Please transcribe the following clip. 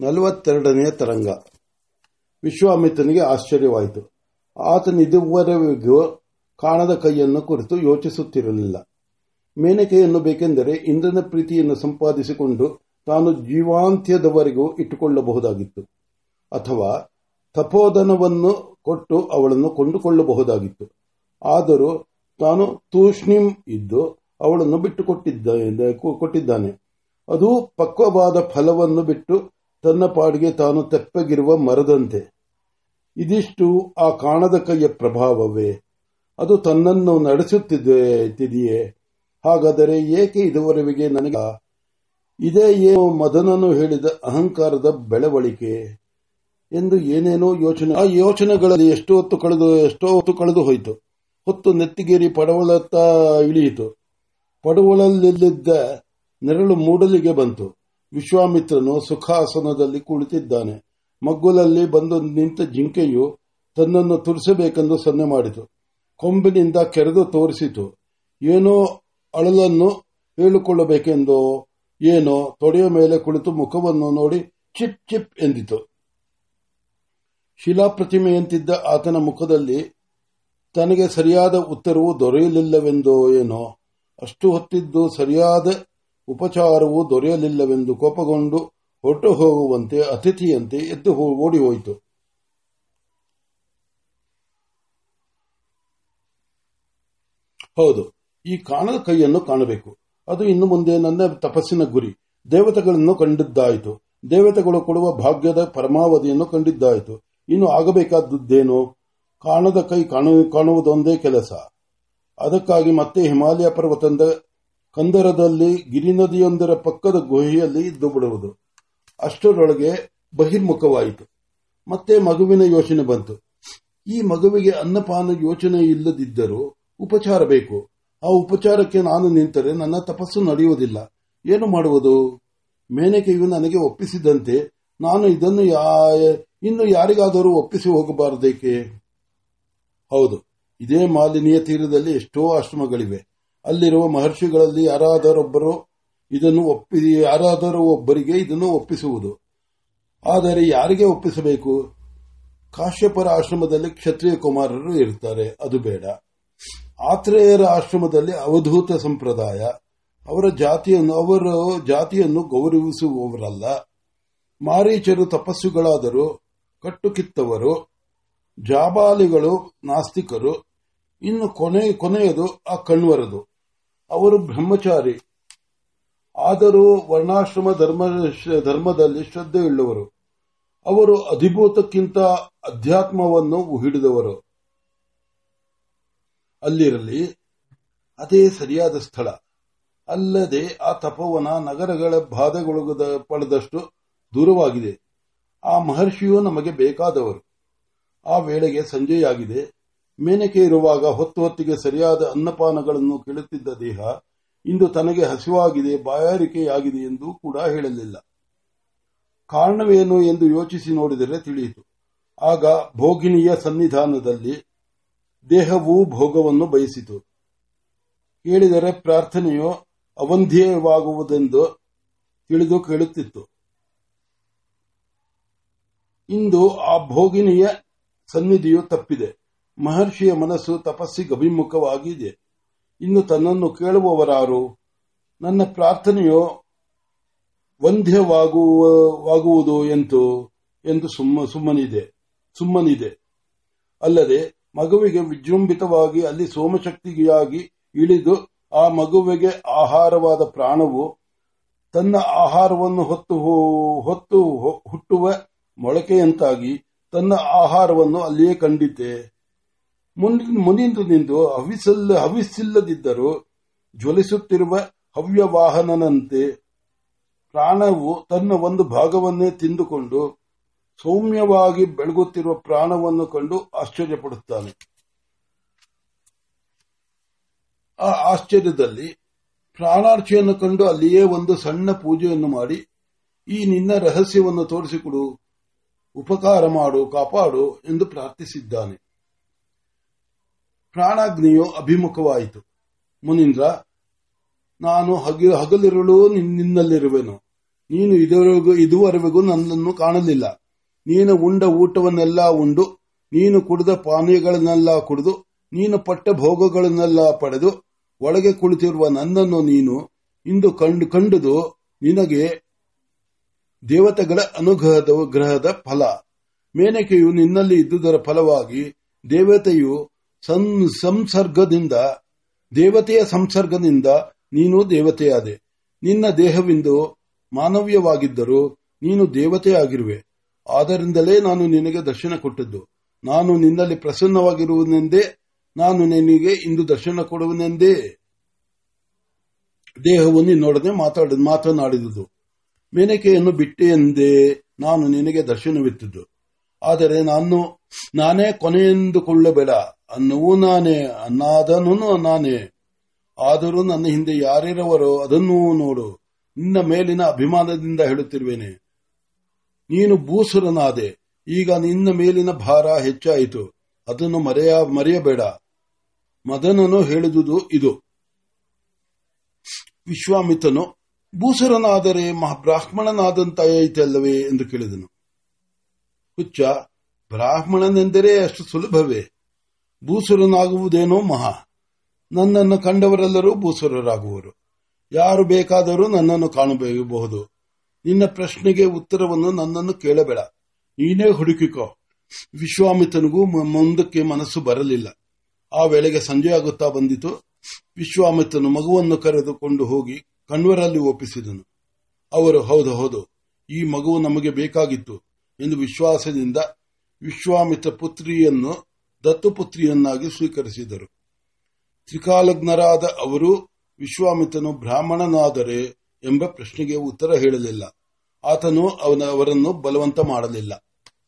ನಲವತ್ತೆರಡನೆಯ ತರಂಗ. ವಿಶ್ವಾಮಿತ್ರನಿಗೆ ಆಶ್ಚರ್ಯವಾಯಿತು. ಆತನಿದುವರೆಗೂ ಕಾಣದ ಕೈಯನ್ನು ಕುರಿತು ಯೋಚಿಸುತ್ತಿರಲಿಲ್ಲ. ಮೇನಕೆಯನ್ನು ಬೇಕೆಂದರೆ ಇಂದ್ರನ ಪ್ರೀತಿಯನ್ನು ಸಂಪಾದಿಸಿಕೊಂಡು ತಾನು ಜೀವಾಂತ್ಯದವರೆಗೂ ಇಟ್ಟುಕೊಳ್ಳಬಹುದಾಗಿತ್ತು. ಅಥವಾ ತಪೋಧನವನ್ನು ಕೊಟ್ಟು ಅವಳನ್ನು ಕೊಂಡುಕೊಳ್ಳಬಹುದಾಗಿತ್ತು. ಆದರೂ ತಾನು ತೂಷ್ಣಿಂ ಇದ್ದು ಅವಳನ್ನು ಬಿಟ್ಟುಕೊಟ್ಟಿದ್ದಾನೆ ಅದು ಪಕ್ವವಾದ ಫಲವನ್ನು ಬಿಟ್ಟು ತನ್ನ ಪಾಡಿಗೆ ತಾನು ತೆಪ್ಪಗಿರುವ ಮರದಂತೆ. ಇದಿಷ್ಟು ಆ ಕಾಣದ ಕೈಯ ಪ್ರಭಾವವೇ. ಅದು ತನ್ನನ್ನು ನಡೆಸುತ್ತಿದೆಯೇ ಹಾಗಾದರೆ ಏಕೆ ಇದುವರೆಗೆ ನನಗೆ ಇದೇ ಏನು ಮದನನು ಹೇಳಿದ ಅಹಂಕಾರದ ಬೆಳವಳಿಕೆ ಎಂದು ಏನೇನೋ ಯೋಚನೆ ಆ ಯೋಚನೆಗಳಲ್ಲಿ ಎಷ್ಟೋ ಹೊತ್ತು ಕಳೆದು, ಎಷ್ಟೋ ಹೊತ್ತು ಕಳೆದು ಹೋಯಿತು. ಹೊತ್ತು ನೆತ್ತಿಗೇರಿ ಪಡವಳತ್ತ ಇಳಿಯಿತು. ಪಡವಳಲ್ಲಿದ್ದ ನೆರಳು ಮೂಡಲಿಗೆ ಬಂತು. ವಿಶ್ವಾಮಿತ್ರನು ಸುಖಾಸನದಲ್ಲಿ ಕುಳಿತಿದ್ದಾನೆ. ಮಗ್ಗುಲಲ್ಲಿ ಬಂದು ನಿಂತ ಜಿಂಕೆಯು ತನ್ನನ್ನು ತುರಿಸಬೇಕೆಂದು ಸನ್ನೆ ಮಾಡಿತು. ಕೊಂಬಿನಿಂದ ಕೆರೆದು ತೋರಿಸಿತು. ಏನೋ ಅಳಲನ್ನು ಹೇಳಿಕೊಳ್ಳಬೇಕೆಂದೋ ಏನೋ ತೊಡೆಯ ಮೇಲೆ ಕುಳಿತು ಮುಖವನ್ನು ನೋಡಿ ಚಿಪ್ ಚಿಪ್ ಎಂದಿತು. ಶಿಲಾಪ್ರತಿಮೆಯಂತಿದ್ದ ಆತನ ಮುಖದಲ್ಲಿ ತನಗೆ ಸರಿಯಾದ ಉತ್ತರವು ದೊರೆಯಲಿಲ್ಲವೆಂದೋ ಏನೋ ಅಷ್ಟು ಹೊತ್ತಿದ್ದು ಸರಿಯಾದ ಉಪಚಾರವೂ ದೊರೆಯಲಿಲ್ಲವೆಂದು ಕೋಪಗೊಂಡು ಹೊರಟು ಹೋಗುವಂತೆ ಅತಿಥಿಯಂತೆ ಎದ್ದು ಓಡಿ ಹೋಯಿತು. ಹೌದು, ಈ ಕಾಣದ ಕೈಯನ್ನು ಕಾಣಬೇಕು. ಅದು ಇನ್ನು ಮುಂದೆ ನನ್ನ ತಪಸ್ಸಿನ ಗುರಿ. ದೇವತೆಗಳನ್ನು ಕಂಡಿದ್ದಾಯಿತು. ದೇವತೆಗಳು ಕೊಡುವ ಭಾಗ್ಯದ ಪರಮಾವಧಿಯನ್ನು ಕಂಡಿದ್ದಾಯಿತು. ಇನ್ನು ಆಗಬೇಕಾದದ್ದೇನು? ಕಾಣದ ಕೈ ಕಾಣುವುದೊಂದೇ ಕೆಲಸ. ಅದಕ್ಕಾಗಿ ಮತ್ತೆ ಹಿಮಾಲಯ ಪರ್ವತದ ಕಂದರದಲ್ಲಿ ಗಿರಿನದಿಯೊಂದರ ಪಕ್ಕದ ಗುಹೆಯಲ್ಲಿ ಇದ್ದು ಬಿಡುವುದು ಅಷ್ಟರೊಳಗೆ ಬಹಿರ್ಮುಖವಾಯಿತು. ಮತ್ತೆ ಮಗುವಿನ ಯೋಚನೆ ಬಂತು. ಈ ಮಗುವಿಗೆ ಅನ್ನಪಾನ ಯೋಚನೆ ಇಲ್ಲದಿದ್ದರೂ ಉಪಚಾರ ಬೇಕು. ಆ ಉಪಚಾರಕ್ಕೆ ನಾನು ನಿಂತರೆ ನನ್ನ ತಪಸ್ಸು ನಡೆಯುವುದಿಲ್ಲ. ಏನು ಮಾಡುವುದು? ಮೇನಕೆಯು ನನಗೆ ಒಪ್ಪಿಸಿದಂತೆ ನಾನು ಇದನ್ನು ಇನ್ನು ಯಾರಿಗಾದರೂ ಒಪ್ಪಿಸಿ ಹೋಗಬಾರದೇಕೆ? ಹೌದು, ಇದೇ ಮಾಲಿನ್ಯ ತೀರದಲ್ಲಿ ಎಷ್ಟೋ ಆಶ್ರಮಗಳಿವೆ. ಅಲ್ಲಿರುವ ಮಹರ್ಷಿಗಳಲ್ಲಿ ಯಾರಾದರೊಬ್ಬರು ಇದನ್ನು ಒಪ್ಪಿ, ಯಾರಾದರೂ ಒಬ್ಬರಿಗೆ ಇದನ್ನು ಒಪ್ಪಿಸುವುದು. ಆದರೆ ಯಾರಿಗೆ ಒಪ್ಪಿಸಬೇಕು? ಕಾಶ್ಯಪರ ಆಶ್ರಮದಲ್ಲಿ ಕ್ಷತ್ರಿಯ ಕುಮಾರರು ಇರುತ್ತಾರೆ ಅದು ಬೇಡ. ಆತ್ರೇಯರ ಆಶ್ರಮದಲ್ಲಿ ಅವಧೂತ ಸಂಪ್ರದಾಯ. ಅವರ ಜಾತಿಯನ್ನು, ಅವರು ಜಾತಿಯನ್ನು ಗೌರವಿಸುವವರಲ್ಲ. ಮಾರೀಚರು ತಪಸ್ಸುಗಳಾದರೂ, ಕಟ್ಟುಕಿತ್ತವರು, ಜಾಬಾಲಿಗಳು ನಾಸ್ತಿಕರು. ಇನ್ನು ಕೊನೆ, ಕೊನೆಯದು, ಆ ಕಣ್ವರದು. ಅವರು ಬ್ರಹ್ಮಚಾರಿ. ಆದರೂ ವರ್ಣಾಶ್ರಮ ಧರ್ಮ, ಧರ್ಮದಲ್ಲಿ ಶ್ರದ್ಧೆಯುಳ್ಳವರು. ಅವರು ಅಧಿಭೂತಕ್ಕಿಂತ ಅಧ್ಯಾತ್ಮವನ್ನು ಹಿಡಿದವರು ಅಲ್ಲಿರಲಿ, ಅದೇ ಸರಿಯಾದ ಸ್ಥಳ. ಅಲ್ಲದೆ ಆ ತಪವನ ನಗರಗಳ ಬಾಧೆಗೊಳಗದ, ಪಡೆದಷ್ಟು ದೂರವಾಗಿದೆ. ಆ ಮಹರ್ಷಿಯು ನಮಗೆ ಬೇಕಾದವರು. ಆ ವೇಳೆಗೆ ಸಂಜೆಯಾಗಿದೆ. ಮೇನಕೆ ಇರುವಾಗ ಹೊತ್ತು ಹೊತ್ತಿಗೆ ಸರಿಯಾದ ಅನ್ನಪಾನಗಳನ್ನು ಕೇಳುತ್ತಿದ್ದ ದೇಹ ಇಂದು ತನಗೆ ಹಸಿವಾಗಿದೆ, ಬಾಯಾರಿಕೆಯಾಗಿದೆ ಎಂದು ಕೂಡ ಹೇಳಲಿಲ್ಲ. ಕಾರಣವೇನು ಎಂದು ಯೋಚಿಸಿ ನೋಡಿದರೆ ತಿಳಿಯಿತು. ಆಗ ಭೋಗಿನಿಯ ಸನ್ನಿಧಾನದಲ್ಲಿ ದೇಹವೂ ಭೋಗವನ್ನು ಬಯಸಿತು. ಕೇಳಿದರೆ ಪ್ರಾರ್ಥನೆಯು ಅವಂಧ್ಯವಾಗುವುದೆಂದು ತಿಳಿದು ಕೇಳುತ್ತಿತ್ತು. ಇಂದು ಆ ಭೋಗಿನಿಯ ಸನ್ನಿಧಿಯು ತಪ್ಪಿದೆ. ಮಹರ್ಷಿಯ ಮನಸ್ಸು ತಪಸ್ಸಿಗೆ ಅಭಿಮುಖವಾಗಿದೆ ಇನ್ನು ತನ್ನನ್ನು ಕೇಳುವವರಾರು, ನನ್ನ ಪ್ರಾರ್ಥನೆಯು ವಂದ್ಯವಾಗುವುದು ಎಂದು ಎಂದು ಸುಮ್ಮನಿದೆ ಸುಮ್ಮನಿದೆ. ಅಲ್ಲದೆ, ಮಗುವಿಗೆ ವಿಜೃಂಭಿತವಾಗಿ ಅಲ್ಲಿ ಸೋಮಶಕ್ತಿಯಾಗಿ ಇಳಿದು, ಆ ಮಗುವಿಗೆ ಆಹಾರವಾದ ಪ್ರಾಣವು ತನ್ನ ಆಹಾರವನ್ನು ಹೊತ್ತು ಹೊತ್ತು ಹುಟ್ಟುವ ಮೊಳಕೆಯಂತಾಗಿ ತನ್ನ ಆಹಾರವನ್ನು ಅಲ್ಲಿಯೇ ಕಂಡಿತೆ ಮುನಿಂದು ನಿಂದು ಹವಿಸಲ್ಲ ಹವಿಸಿಲ್ಲದಿದ್ದರೂ ಜ್ವಲಿಸುತ್ತಿರುವ ಹವ್ಯವಾಹನನಂತೆ ಪ್ರಾಣವು ತನ್ನ ಒಂದು ಭಾಗವನ್ನೇ ತಿಂದುಕೊಂಡು ಸೌಮ್ಯವಾಗಿ ಬೆಳಗುತ್ತಿರುವ ಪ್ರಾಣವನ್ನು ಕಂಡು ಆಶ್ಚರ್ಯಪಡುತ್ತಾನೆ. ಆ ಆಶ್ಚರ್ಯದಲ್ಲಿ ಪ್ರಾಣಾರ್ಚೆಯನ್ನು ಕಂಡು ಅಲ್ಲಿಯೇ ಒಂದು ಸಣ್ಣ ಪೂಜೆಯನ್ನು ಮಾಡಿ, ಈ ನಿನ್ನ ರಹಸ್ಯವನ್ನು ತೋರಿಸಿಕೊಡು, ಉಪಕಾರ ಮಾಡು, ಕಾಪಾಡು ಎಂದು ಪ್ರಾರ್ಥಿಸಿದ್ದಾನೆ. ಪ್ರಾಣಾಗ್ನಿಯು ಅಭಿಮುಖವಾಯಿತು. ಮುನೀಂದ್ರ, ನಾನು ಹಗಲಿರುಳು ನಿನ್ನಲ್ಲಿರುವೆನು. ನೀನು ಇದುವರೆಗೂ ಇದುವರೆಗೂ ನನ್ನನ್ನು ಕಾಣಲಿಲ್ಲ. ನೀನು ಉಂಡ ಊಟವನ್ನೆಲ್ಲ ಉಂಡು, ನೀನು ಕುಡಿದ ಪಾನೀಯಗಳನ್ನೆಲ್ಲ ಕುಡಿದು, ನೀನು ಪಟ್ಟ ಭೋಗಗಳನ್ನೆಲ್ಲ ಪಡೆದು, ಒಳಗೆ ಕುಳಿತಿರುವ ನನ್ನನ್ನು ನೀನು ಇಂದು ಕಂಡು, ಕಂಡುದು ನಿನಗೆ ದೇವತೆಗಳ ಅನುಗ್ರಹದ, ಗ್ರಹದ ಫಲ. ಮೇನಕೆಯು ನಿನ್ನಲ್ಲಿ ಇದ್ದುದರ ಫಲವಾಗಿ ದೇವತೆಯು ಸಂ- ಸಂಸರ್ಗದಿಂದ, ದೇವತೆಯ ಸಂಸರ್ಗದಿಂದ ನೀನು ದೇವತೆಯಾದೆ. ನಿನ್ನ ದೇಹವಿಂದು ಮಾನವ್ಯವಾಗಿದ್ದರೂ ನೀನು ದೇವತೆಯಾಗಿರುವೆ ಆದ್ದರಿಂದಲೇ ನಾನು ನಿನಗೆ ದರ್ಶನ ಕೊಟ್ಟದ್ದು. ನಾನು ನಿನ್ನಲ್ಲಿ ಪ್ರಸನ್ನವಾಗಿರುವುದೆಂದೇ, ನಾನು ನಿನಗೆ ಇಂದು ದರ್ಶನ ಕೊಡುವನೆಂದೇ ದೇಹವು ನಿನ್ನೊಡನೆ ಮಾತಾಡ, ಮಾತನಾಡಿದುದು. ಮೇನಕೆಯನ್ನು ಬಿಟ್ಟೆ ಎಂದೇ ನಾನು ನಿನಗೆ ದರ್ಶನವಿತ್ತದ್ದು. ಆದರೆ ನಾನು, ನಾನೇ ಕೊನೆಯೆಂದುಕೊಳ್ಳಬೇಡ ಅನ್ನವೂ ನಾನೇ ಅನ್ನಾದನೂ ನಾನೇ. ಆದರೂ ನನ್ನ ಹಿಂದೆ ಯಾರಿರುವರೋ ಅದನ್ನೂ ನೋಡು. ನಿನ್ನ ಮೇಲಿನ ಅಭಿಮಾನದಿಂದ ಹೇಳುತ್ತಿರುವೇನೆ. ನೀನು ಭೂಸುರನಾದೆ. ಈಗ ನಿನ್ನ ಮೇಲಿನ ಭಾರ ಹೆಚ್ಚಾಯಿತು. ಅದನ್ನು ಮರೆಯ, ಮರೆಯಬೇಡ. ಮದನನು ಹೇಳಿದುದು ಇದು. ವಿಶ್ವಾಮಿತನು ಭೂಸುರನಾದರೆ ಬ್ರಾಹ್ಮಣನಾದಂತಾಯಿತಲ್ಲವೇ ಎಂದು ಕೇಳಿದನು. ಹುಚ್ಚ, ಬ್ರಾಹ್ಮಣನೆಂದರೆ ಅಷ್ಟು ಸುಲಭವೇ? ಭೂಸುರನಾಗುವುದೇನೋ ಮಹಾ. ನನ್ನನ್ನು ಕಂಡವರೆಲ್ಲರೂ ಭೂಸುರರಾಗುವರು ಯಾರು ಬೇಕಾದರೂ ನನ್ನನ್ನು ಕಾಣಬಹುದು. ನಿನ್ನ ಪ್ರಶ್ನೆಗೆ ಉತ್ತರವನ್ನು ನನ್ನನ್ನು ಕೇಳಬೇಡ. ನೀನೇ ಹುಡುಕಿಕೋ. ವಿಶ್ವಾಮಿತನಿಗೂ ಮುಂದಕ್ಕೆ ಮನಸ್ಸು ಬರಲಿಲ್ಲ. ಆ ವೇಳೆಗೆ ಸಂಜೆಯಾಗುತ್ತಾ ಬಂದಿತು. ವಿಶ್ವಾಮಿತನು ಮಗುವನ್ನು ಕರೆದುಕೊಂಡು ಹೋಗಿ ಕಣ್ವರಲ್ಲಿ ಒಪ್ಪಿಸಿದನು. ಅವರು, ಹೌದು ಹೌದು, ಈ ಮಗುವು ನಮಗೆ ಬೇಕಾಗಿತ್ತು ಎಂದು ವಿಶ್ವಾಸದಿಂದ ವಿಶ್ವಾಮಿತ ಪುತ್ರಿಯನ್ನು ದತ್ತುಪುತ್ರಿಯನ್ನಾಗಿ ಸ್ವೀಕರಿಸಿದರು. ತ್ರಿಕಾಲಜ್ಞರಾದ ಅವರು ವಿಶ್ವಾಮಿತನು ಬ್ರಾಹ್ಮಣನಾದರೆ ಎಂಬ ಪ್ರಶ್ನೆಗೆ ಉತ್ತರ ಹೇಳಲಿಲ್ಲ. ಆತನು ಅವನ ಅವರನ್ನು ಬಲವಂತ ಮಾಡಲಿಲ್ಲ.